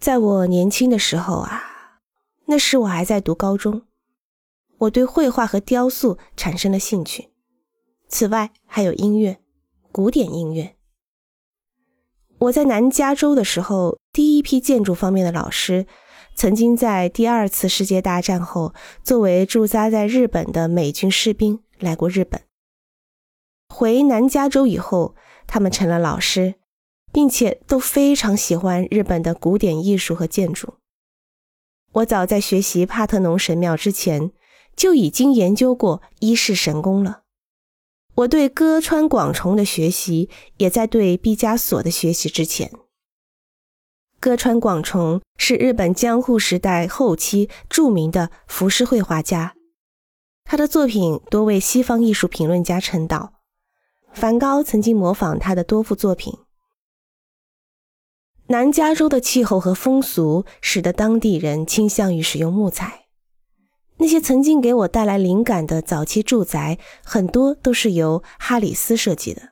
在我年轻的时候啊，那时我还在读高中，我对绘画和雕塑产生了兴趣。此外，还有音乐，古典音乐。我在南加州的时候，第一批建筑方面的老师，曾经在第二次世界大战后，作为驻扎在日本的美军士兵来过日本。回南加州以后，他们成了老师，并且都非常喜欢日本的古典艺术和建筑。我早在学习帕特农神庙之前，就已经研究过伊势神宫了。我对歌川广重的学习，也在对毕加索的学习之前。歌川广重是日本江户时代后期著名的浮世绘画家，他的作品多为西方艺术评论家称道。梵高曾经模仿他的多幅作品。南加州的气候和风俗使得当地人倾向于使用木材。那些曾经给我带来灵感的早期住宅，很多都是由哈里斯设计的。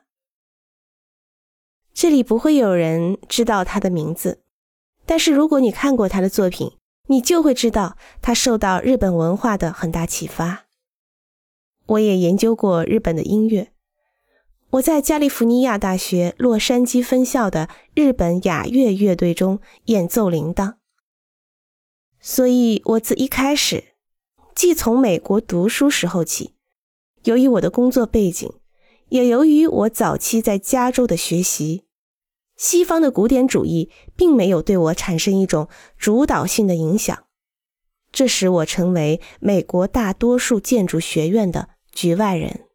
这里不会有人知道他的名字，但是如果你看过他的作品，你就会知道他受到日本文化的很大启发。我也研究过日本的音乐，我在加利福尼亚大学洛杉矶分校的日本雅乐乐队中演奏铃铛，所以我自一开始。既从美国读书时候起，由于我的工作背景，也由于我早期在加州的学习，西方的古典主义并没有对我产生一种主导性的影响，这使我成为美国大多数建筑学院的局外人。